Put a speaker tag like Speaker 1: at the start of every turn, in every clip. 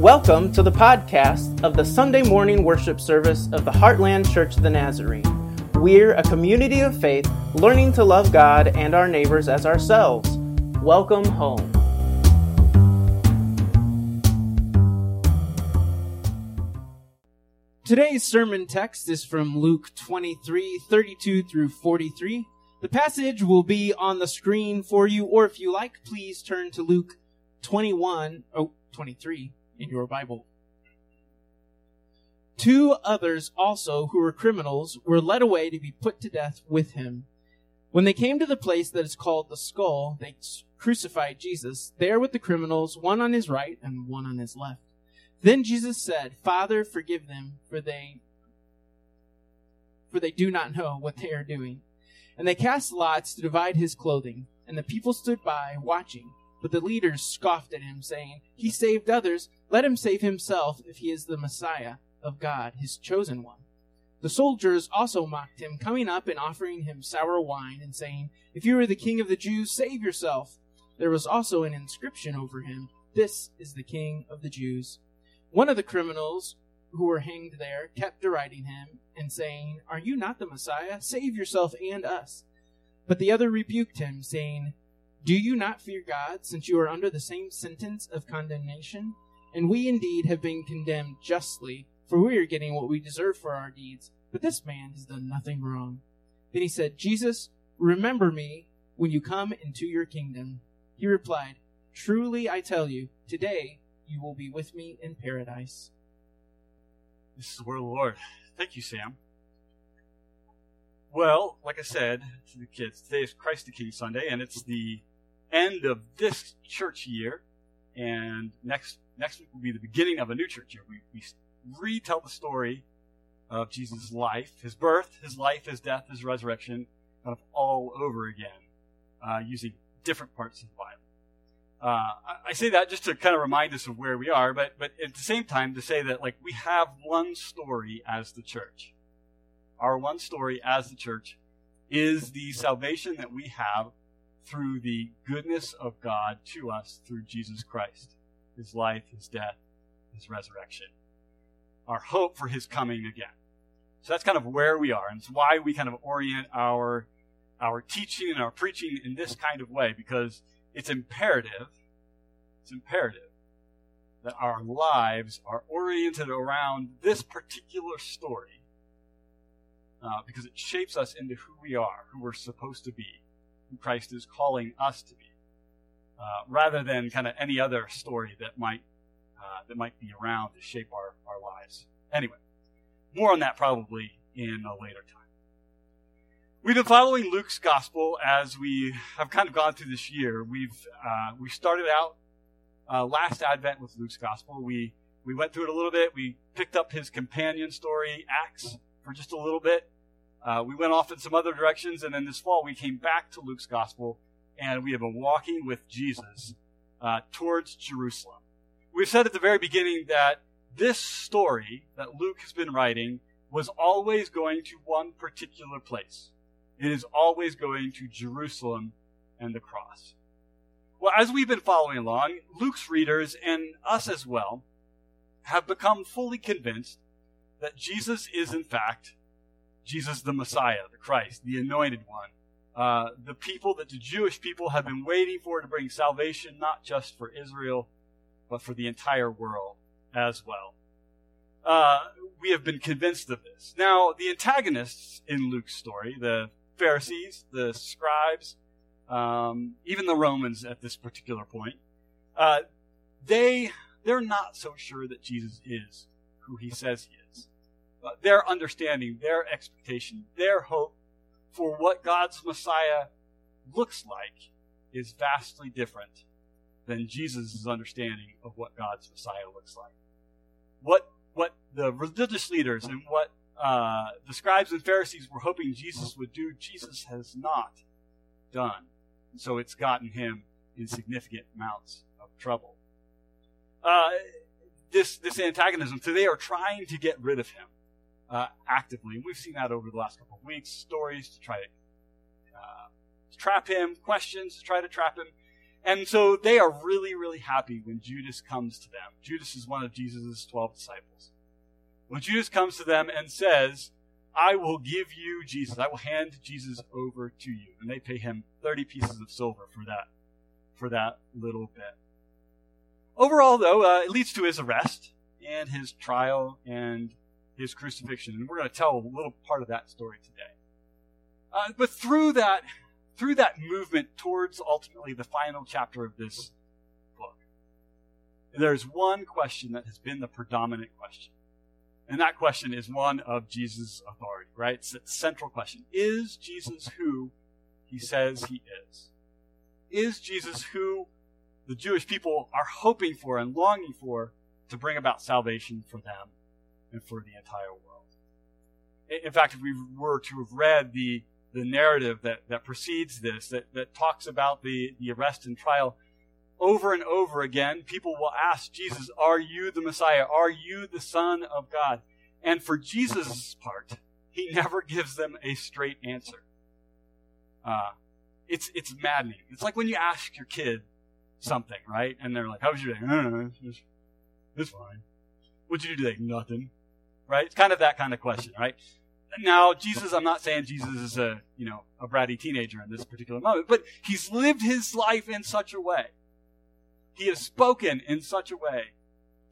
Speaker 1: Welcome to the podcast of the Sunday morning worship service of the Heartland Church of the Nazarene. We're a community of faith learning to love God and our neighbors as ourselves. Welcome home. Today's sermon text is from Luke 23 32 through 43. The passage will be on the screen for you, or if you like, please turn to Luke 21, oh, 23 in your Bible. Two others also, who were criminals, were led away to be put to death with him. When they came to the place that is called the skull, they crucified Jesus, there with the criminals, one on his right and one on his left. Then Jesus said, Father, forgive them, for they for they do not know what they are doing. And they cast lots to divide his clothing, and the people stood by, watching. But the leaders scoffed at him, saying, He saved others, let him save himself if he is the Messiah of God, his chosen one. The soldiers also mocked him, coming up and offering him sour wine, and saying, If you are the king of the Jews, save yourself. There was also an inscription over him, This is the king of the Jews. One of the criminals who were hanged there kept deriding him, and saying, Are you not the Messiah? Save yourself and us. But the other rebuked him, saying, do you not fear God, since you are under the same sentence of condemnation? And we indeed have been condemned justly, for we are getting what we deserve for our deeds. But this man has done nothing wrong. Then he said, Jesus, remember me when you come into your kingdom. He replied, Truly I tell you, today you will be with me in paradise.
Speaker 2: This is the word of the Lord. Thank you, Sam. Well, like I said to the kids, today is Christ the King Sunday, and it's the end of this church year, and next next week will be the beginning of a new church year. We, we retell the story of Jesus' life, his birth, his life, his death, his resurrection, kind of all over again, uh, using different parts of the Bible. Uh, I, I say that just to kind of remind us of where we are, but but at the same time to say that like we have one story as the church. Our one story as the church is the salvation that we have through the goodness of God to us through Jesus Christ, his life, his death, his resurrection. Our hope for his coming again. So that's kind of where we are, and it's why we kind of orient our our teaching and our preaching in this kind of way, because it's imperative, it's imperative that our lives are oriented around this particular story, uh, because it shapes us into who we are, who we're supposed to be, who Christ is calling us to be, uh, rather than kind of any other story that might uh, that might be around to shape our, our lives. Anyway, more on that probably in a later time. We've been following Luke's gospel as we have kind of gone through this year. We've uh, we started out uh, last Advent with Luke's gospel. We we went through it a little bit. We picked up his companion story, Acts, for just a little bit. Uh, we went off in some other directions, and then this fall we came back to Luke's gospel, and we have been walking with Jesus uh, towards Jerusalem. We've said at the very beginning that this story that Luke has been writing was always going to one particular place. It is always going to Jerusalem and the cross. Well, as we've been following along, Luke's readers and us as well have become fully convinced that Jesus is in fact Jesus the Messiah, the Christ, the anointed one, uh, the people that the Jewish people have been waiting for to bring salvation, not just for Israel, but for the entire world as well. Uh, we have been convinced of this. Now, the antagonists in Luke's story, the Pharisees, the scribes, um, even the Romans at this particular point, uh, they they're not so sure that Jesus is who he says he is uh, their understanding, their expectation, their hope for what God's Messiah looks like is vastly different than Jesus' understanding of what God's Messiah looks like. What what the religious leaders and what uh, the scribes and Pharisees were hoping Jesus would do, Jesus has not done. And so it's gotten him in significant amounts of trouble. Uh, this this antagonism, so they are trying to get rid of him uh, actively. We've seen that over the last couple of weeks. Stories to try to, uh, trap him, questions to try to trap him. And so they are really, really happy when Judas comes to them. Judas is one of Jesus' 12 disciples. When Judas comes to them and says, I will give you Jesus, I will hand Jesus over to you. And they pay him 30 pieces of silver for that, for that little bit. Overall, though, uh, it leads to his arrest and his trial and his crucifixion. And we're going to tell a little part of that story today. Uh, but through that, through that movement towards ultimately the final chapter of this book, there's one question that has been the predominant question. And that question is one of Jesus' authority, right? It's the central question. Is Jesus who he says he is? Is Jesus who the Jewish people are hoping for and longing for to bring about salvation for them and for the entire world? In fact, if we were to have read the the narrative that, that precedes this, that, that talks about the, the arrest and trial, over and over again, people will ask Jesus, Are you the Messiah? Are you the Son of God? And for Jesus' part, he never gives them a straight answer. Uh, it's, it's maddening. It's like when you ask your kid something, right? And they're like, How was your day? It's, it's fine. What'd you do today? Nothing. Right? It's kind of that kind of question, right? now Jesus, I'm not saying Jesus is a you know a bratty teenager in this particular moment, but he's lived his life in such a way. He has spoken in such a way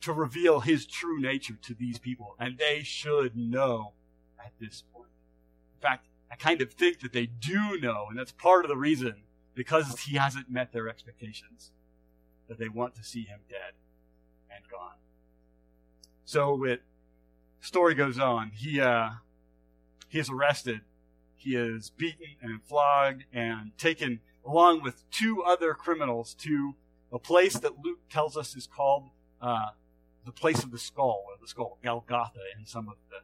Speaker 2: to reveal his true nature to these people, and they should know at this point. In fact, I kind of think that they do know, and that's part of the reason because he hasn't met their expectations that they want to see him dead and gone. So it story goes on. He uh, he is arrested. He is beaten and flogged and taken along with two other criminals to a place that Luke tells us is called uh, the place of the skull, or the skull, Golgotha, in some of the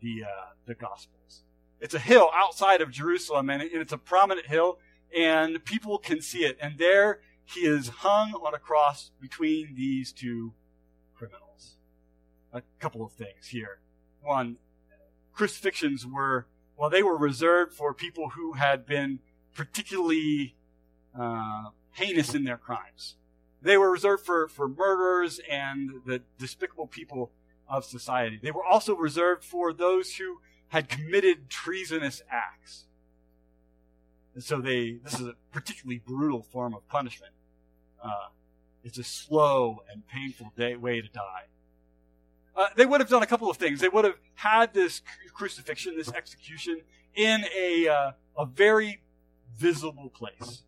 Speaker 2: the uh, the Gospels. It's a hill outside of Jerusalem, and it's a prominent hill, and people can see it. And there he is hung on a cross between these two. A couple of things here. One, crucifixions were, well, they were reserved for people who had been particularly uh, heinous in their crimes. They were reserved for, for murderers and the despicable people of society. They were also reserved for those who had committed treasonous acts. And so they, this is a particularly brutal form of punishment. Uh, it's a slow and painful day, way to die. Uh, they would have done a couple of things. They would have had this crucifixion, this execution, in a uh, a very visible place,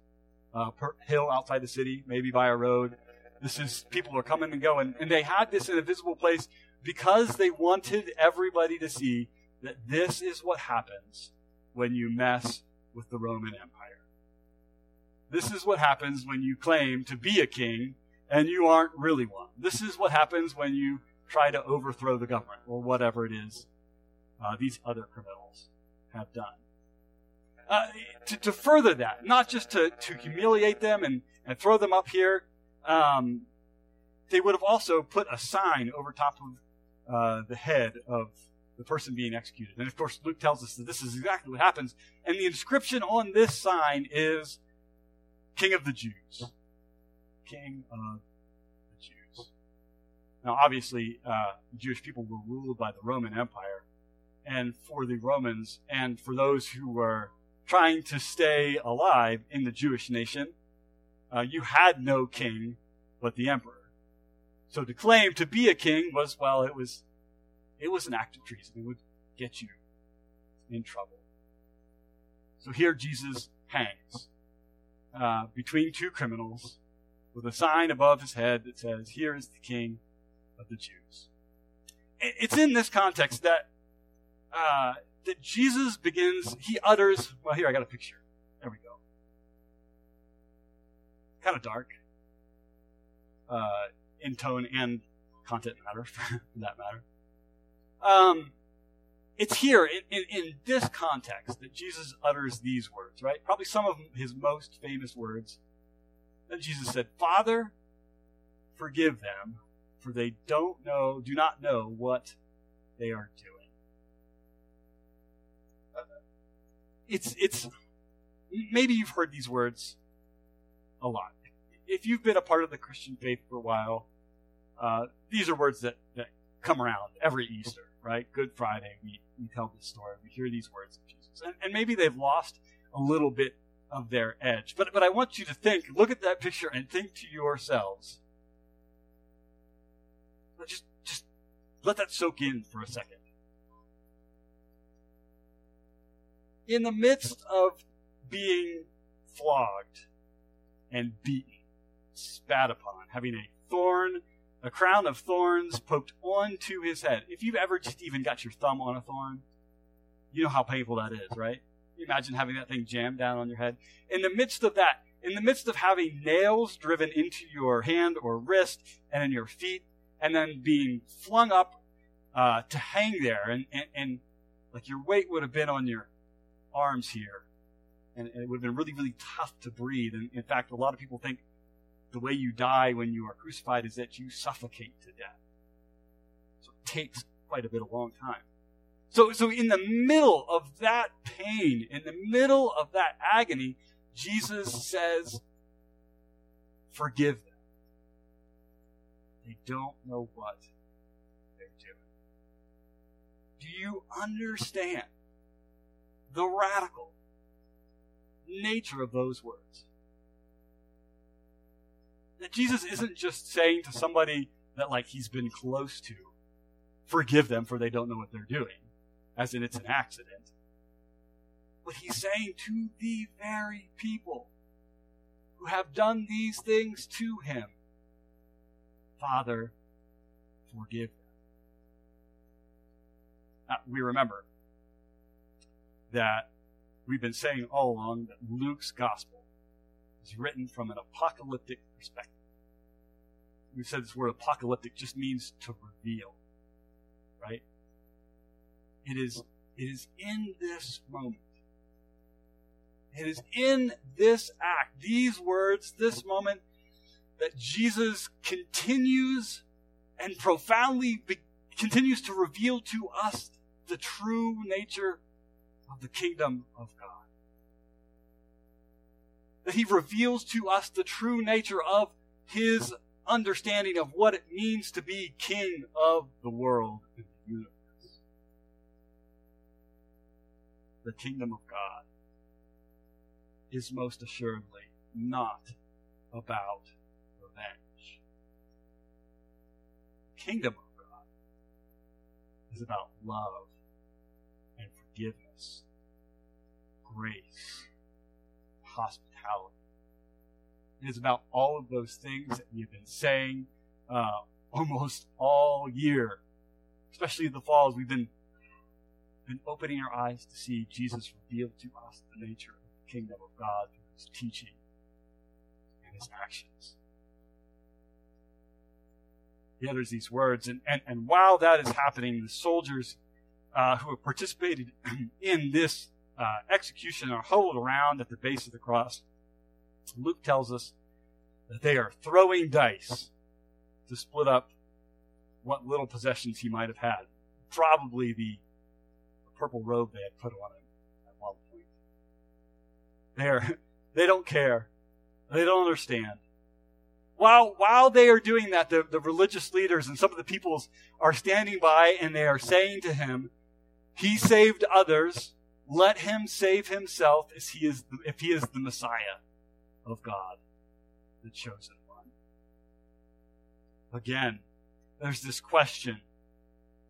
Speaker 2: uh, hill outside the city, maybe by a road. This is people are coming and going, and they had this in a visible place because they wanted everybody to see that this is what happens when you mess with the Roman Empire. This is what happens when you claim to be a king and you aren't really one. This is what happens when you try to overthrow the government or whatever it is uh, these other criminals have done. Uh, to, to, further that, not just to, to humiliate them and, and throw them up here, um, they would have also put a sign over top of uh, the head of the person being executed. And of course, Luke tells us that this is exactly what happens. And the inscription on this sign is King of the Jews. King of now, obviously, uh, Jewish people were ruled by the Roman Empire. And for the Romans and for those who were trying to stay alive in the Jewish nation, uh, you had no king but the emperor. So to claim to be a king was, well, it was, it was an act of treason. It would get you in trouble. So here Jesus hangs uh, between two criminals with a sign above his head that says, Here is the king of the Jews. It's in this context that uh, that Jesus begins. He utters. Well, here I got a picture. There we go. Kind of dark uh, in tone and content matter, for that matter. Um, it's here in, in, in, this context that Jesus utters these words, right? Probably some of his most famous words. that Jesus said, Father, forgive them, for they don't know, do not know what they are doing. Uh, it's, it's, maybe you've heard these words a lot. if you've been a part of the Christian faith for a while, uh, these are words that, that come around every Easter, right? Good Friday, we, we tell this story, we hear these words of Jesus. And, and maybe they've lost a little bit of their edge. But, but I want you to think, look at that picture and think to yourselves. Let that soak in for a second. In the midst of being flogged and beaten, spat upon, having a thorn, a crown of thorns poked onto his head. If you've ever just even got your thumb on a thorn, you know how painful that is, right? You imagine having that thing jammed down on your head. In the midst of that, in the midst of having nails driven into your hand or wrist and in your feet, and then being flung up uh, to hang there, and, and, and like your weight would have been on your arms here, and it would have been really, really tough to breathe. And in fact, a lot of people think the way you die when you are crucified is that you suffocate to death. So it takes quite a bit of a long time. So, so in the middle of that pain, in the middle of that agony, Jesus says, forgive them. They don't know what they're doing. Do you understand the radical nature of those words? That Jesus isn't just saying to somebody that like he's been close to, forgive them for they don't know what they're doing as in it's an accident. But he's saying to the very people who have done these things to him, Father, forgive them. Now, we remember that we've been saying all along that Luke's gospel is written from an apocalyptic perspective. We've said this word apocalyptic just means to reveal, right? It is, it is in this moment. It is in this act, these words, this moment, that Jesus continues and profoundly be, continues to reveal to us the true nature of the kingdom of God. That he reveals to us the true nature of his understanding of what it means to be king of the world and the universe. the kingdom of God is most assuredly not about kingdom of God is about love and forgiveness, grace, hospitality. It is about all of those things that we have been saying uh, almost all year, especially in the falls. We've been been opening our eyes to see Jesus reveal to us the nature of the kingdom of God through his teaching and his actions. He utters these words, and, and, and while that is happening, the soldiers uh, who have participated in this uh, execution are huddled around at the base of the cross. Luke tells us that they are throwing dice to split up what little possessions he might have had. Probably the purple robe they had put on him at one point. They're, they don't care. They don't understand. While, while they are doing that, the, the religious leaders and some of the peoples are standing by and they are saying to him, He saved others. Let him save himself as he is, if he is the Messiah of God, the chosen one. Again, there's this question.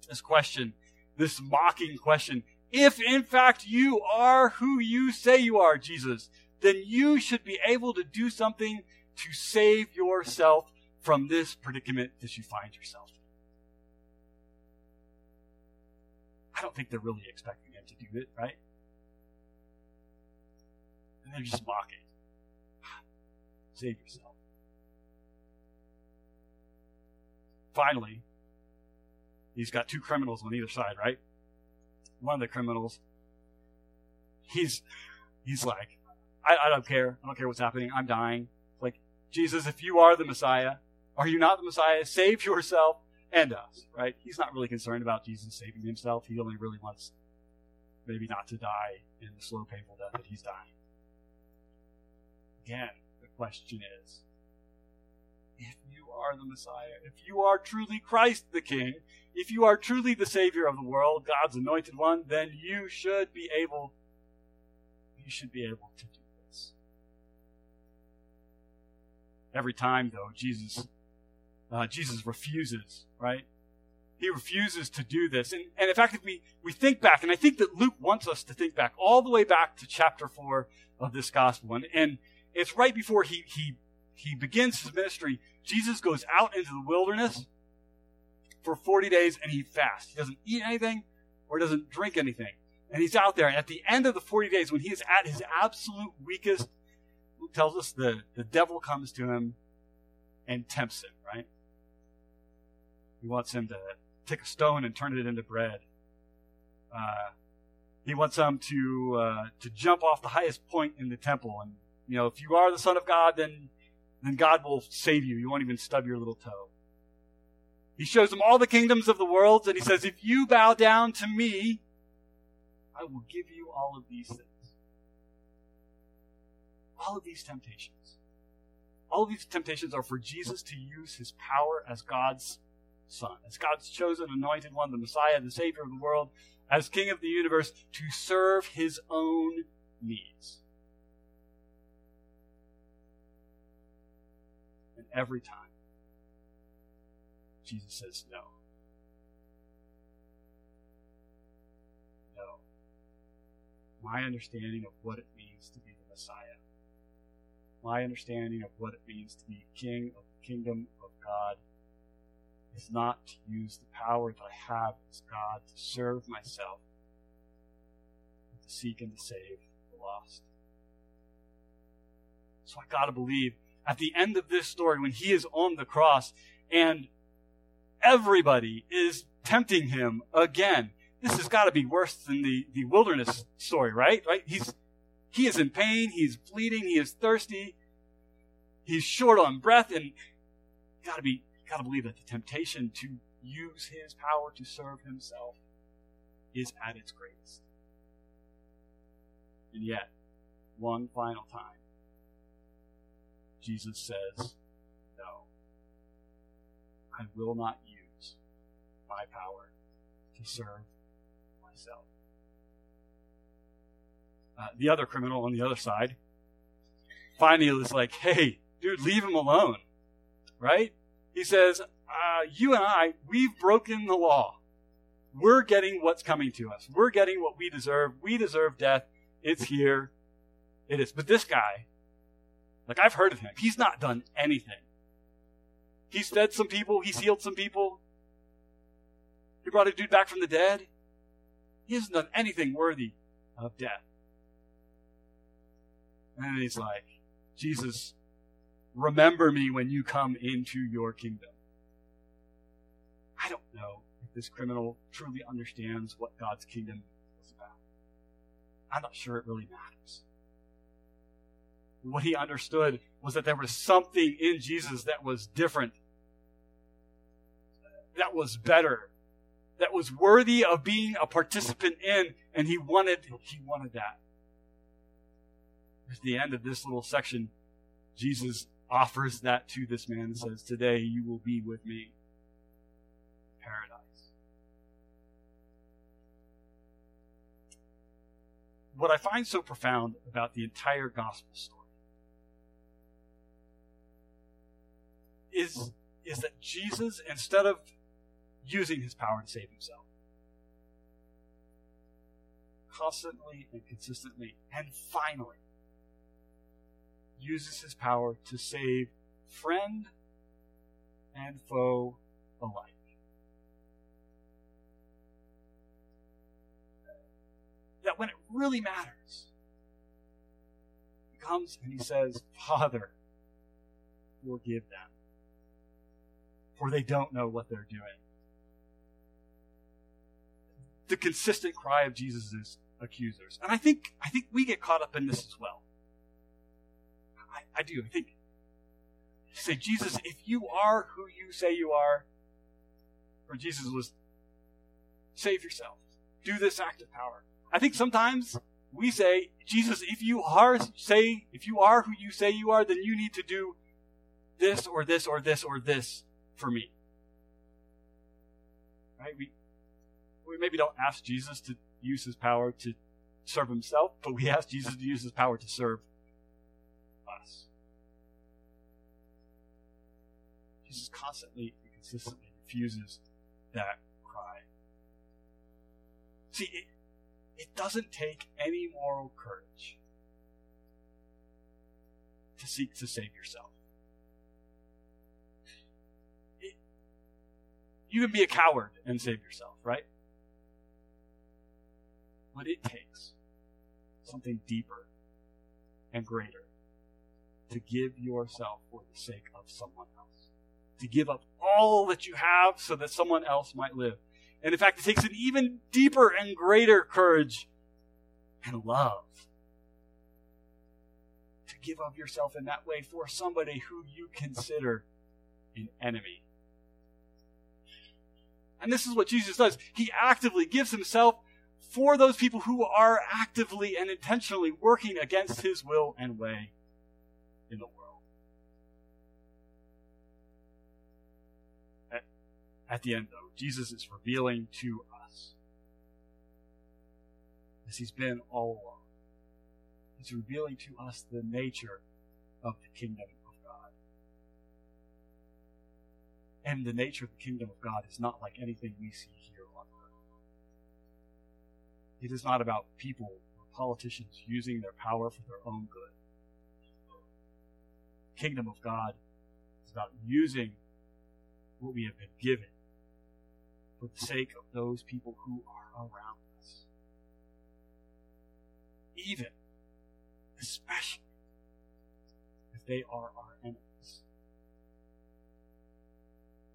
Speaker 2: This question this mocking question. If in fact you are who you say you are, Jesus, then you should be able to do something to save yourself from this predicament that you find yourself in. I don't think they're really expecting him to do it, right? And they're just mocking. Save yourself. Finally, he's got two criminals on either side, right? One of the criminals, he's he's like, I, I don't care. I don't care what's happening. I'm dying. Jesus, if you are the Messiah, are you not the Messiah? Save yourself and us, right? He's not really concerned about Jesus saving himself. He only really wants maybe not to die in the slow, painful death that he's dying. Again, the question is, if you are the Messiah, if you are truly Christ the King, if you are truly the Savior of the world, God's anointed one, then you should be able you should be able to do Every time though, Jesus uh, Jesus refuses, right? He refuses to do this. And, and in fact, if we, we think back, and I think that Luke wants us to think back all the way back to chapter 4 of this gospel. And, and it's right before he, he, he begins his ministry. Jesus goes out into the wilderness for 40 days and he fasts. He doesn't eat anything or doesn't drink anything. And he's out there. And at the end of the 40 days, when he is at his absolute weakest, tells us the, the devil comes to him and tempts him, right? He wants him to take a stone and turn it into bread. Uh, he wants him to uh, to jump off the highest point in the temple, and you know, if you are the Son of God, then then God will save you. You won't even stub your little toe. He shows him all the kingdoms of the world, and he says, "If you bow down to me, I will give you all of these things." All of these temptations. All of these temptations are for Jesus to use his power as God's Son, as God's chosen, anointed one, the Messiah, the Savior of the world, as King of the universe, to serve his own needs. And every time, Jesus says no. No. My understanding of what it means to be the Messiah, my understanding of what it means to be King of the kingdom of God is not to use the power that I have as God to serve myself, to seek and to save the lost. So I gotta believe at the end of this story, when he is on the cross and everybody is tempting him again, this has got to be worse than the, the wilderness story, right? Right? He's he is in pain, he's bleeding, he is thirsty, he's short on breath, and got to be got to believe that the temptation to use his power to serve himself is at its greatest. And yet, one final time, Jesus says, No, I will not use my power to serve myself. Uh, the other criminal on the other side finally is like, Hey, dude, leave him alone. Right? He says, uh, You and I, we've broken the law. We're getting what's coming to us. We're getting what we deserve. We deserve death. It's here. It is. But this guy, like I've heard of him, he's not done anything. He's fed some people, he's healed some people. He brought a dude back from the dead. He hasn't done anything worthy of death. And he's like, Jesus, remember me when you come into your kingdom. I don't know if this criminal truly understands what God's kingdom is about. I'm not sure it really matters. What he understood was that there was something in Jesus that was different, that was better, that was worthy of being a participant in, and he wanted he wanted that. At the end of this little section, Jesus offers that to this man and says, Today you will be with me in paradise. What I find so profound about the entire gospel story is, is that Jesus, instead of using his power to save himself, constantly and consistently and finally uses his power to save friend and foe alike. That when it really matters, he comes and he says, Father, forgive them, for they don't know what they're doing. The consistent cry of Jesus' accusers. And I think I think we get caught up in this as well. I do. I think say, Jesus, if you are who you say you are, or Jesus was, save yourself. Do this act of power. I think sometimes we say, Jesus, if you are say if you are who you say you are, then you need to do this or this or this or this for me. Right? We, we maybe don't ask Jesus to use his power to serve himself, but we ask Jesus to use his power to serve Jesus constantly and consistently refuses that cry. See, it, it doesn't take any moral courage to seek to save yourself. It, you can be a coward and save yourself, right? But it takes something deeper and greater to give yourself for the sake of someone else. To give up all that you have so that someone else might live. And in fact, it takes an even deeper and greater courage and love to give of yourself in that way for somebody who you consider an enemy. And this is what Jesus does. He actively gives himself for those people who are actively and intentionally working against his will and way in the world. At the end, though, Jesus is revealing to us, as he's been all along, he's revealing to us the nature of the kingdom of God. And the nature of the kingdom of God is not like anything we see here on earth. It is not about people or politicians using their power for their own good. The kingdom of God is about using what we have been given for the sake of those people who are around us. Even, especially, if they are our enemies.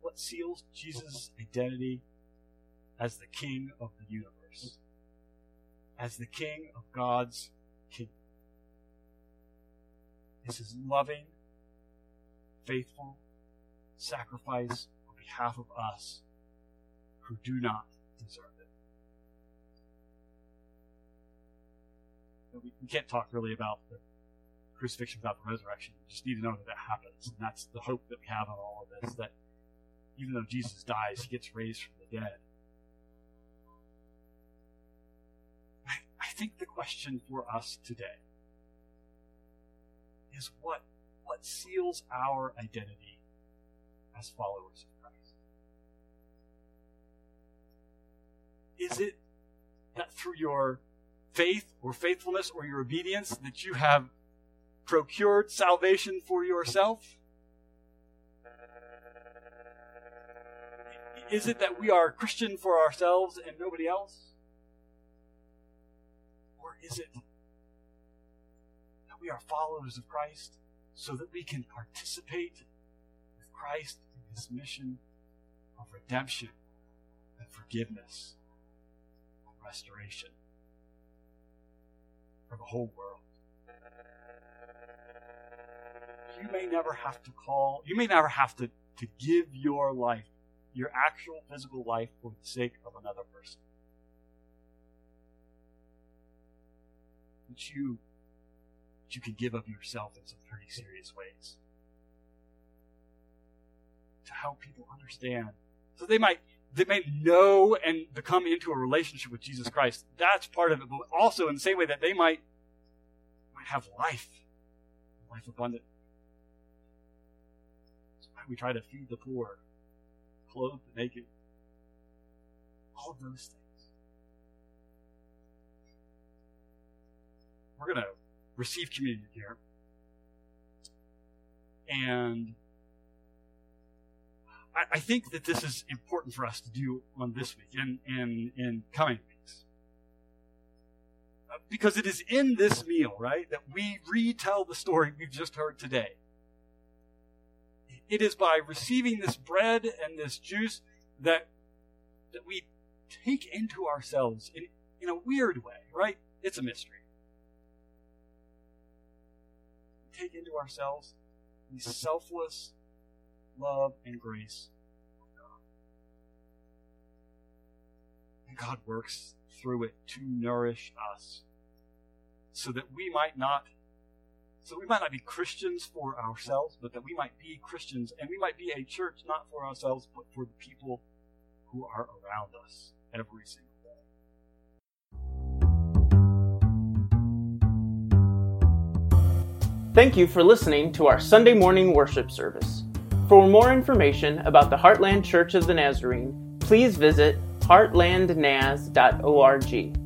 Speaker 2: What seals Jesus' identity as the King of the universe? As the King of God's kingdom? Is his loving, faithful sacrifice on behalf of us who do not deserve it. We, can't talk really about the crucifixion without the resurrection. We just need to know that that happens. And that's the hope that we have in all of this that even though Jesus dies, he gets raised from the dead. I, I think the question for us today is what, what seals our identity as followers Is it that through your faith or faithfulness or your obedience that you have procured salvation for yourself? Is it that we are Christian for ourselves and nobody else? Or is it that we are followers of Christ so that we can participate with Christ in his mission of redemption and forgiveness restoration for the whole world? You may never have to call, you may never have to, to give your life your actual physical life for the sake of another person. But you, but you can give of yourself in some pretty serious ways to help people understand. So they might they may know and become into a relationship with Jesus Christ. That's part of it, but also in the same way that they might might have life, life abundant. That's why we try to feed the poor, clothe the naked, all of those things. We're going to receive communion here. And I, I, think that this is important for us to do on this week and in, in coming weeks. Uh, because it is in this meal, right, that we retell the story we've just heard today. It is by receiving this bread and this juice that, that we take into ourselves in, in a weird way, right? It's a mystery. We take into ourselves these selfless love and grace. And God works through it to nourish us so that we might not So we might not be Christians for ourselves, but that we might be Christians and we might be a church not for ourselves, but for the people who are around us every single day.
Speaker 1: Thank you for listening to our Sunday morning worship service. For more information about the Heartland Church of the Nazarene, please visit heartlandnaz.org.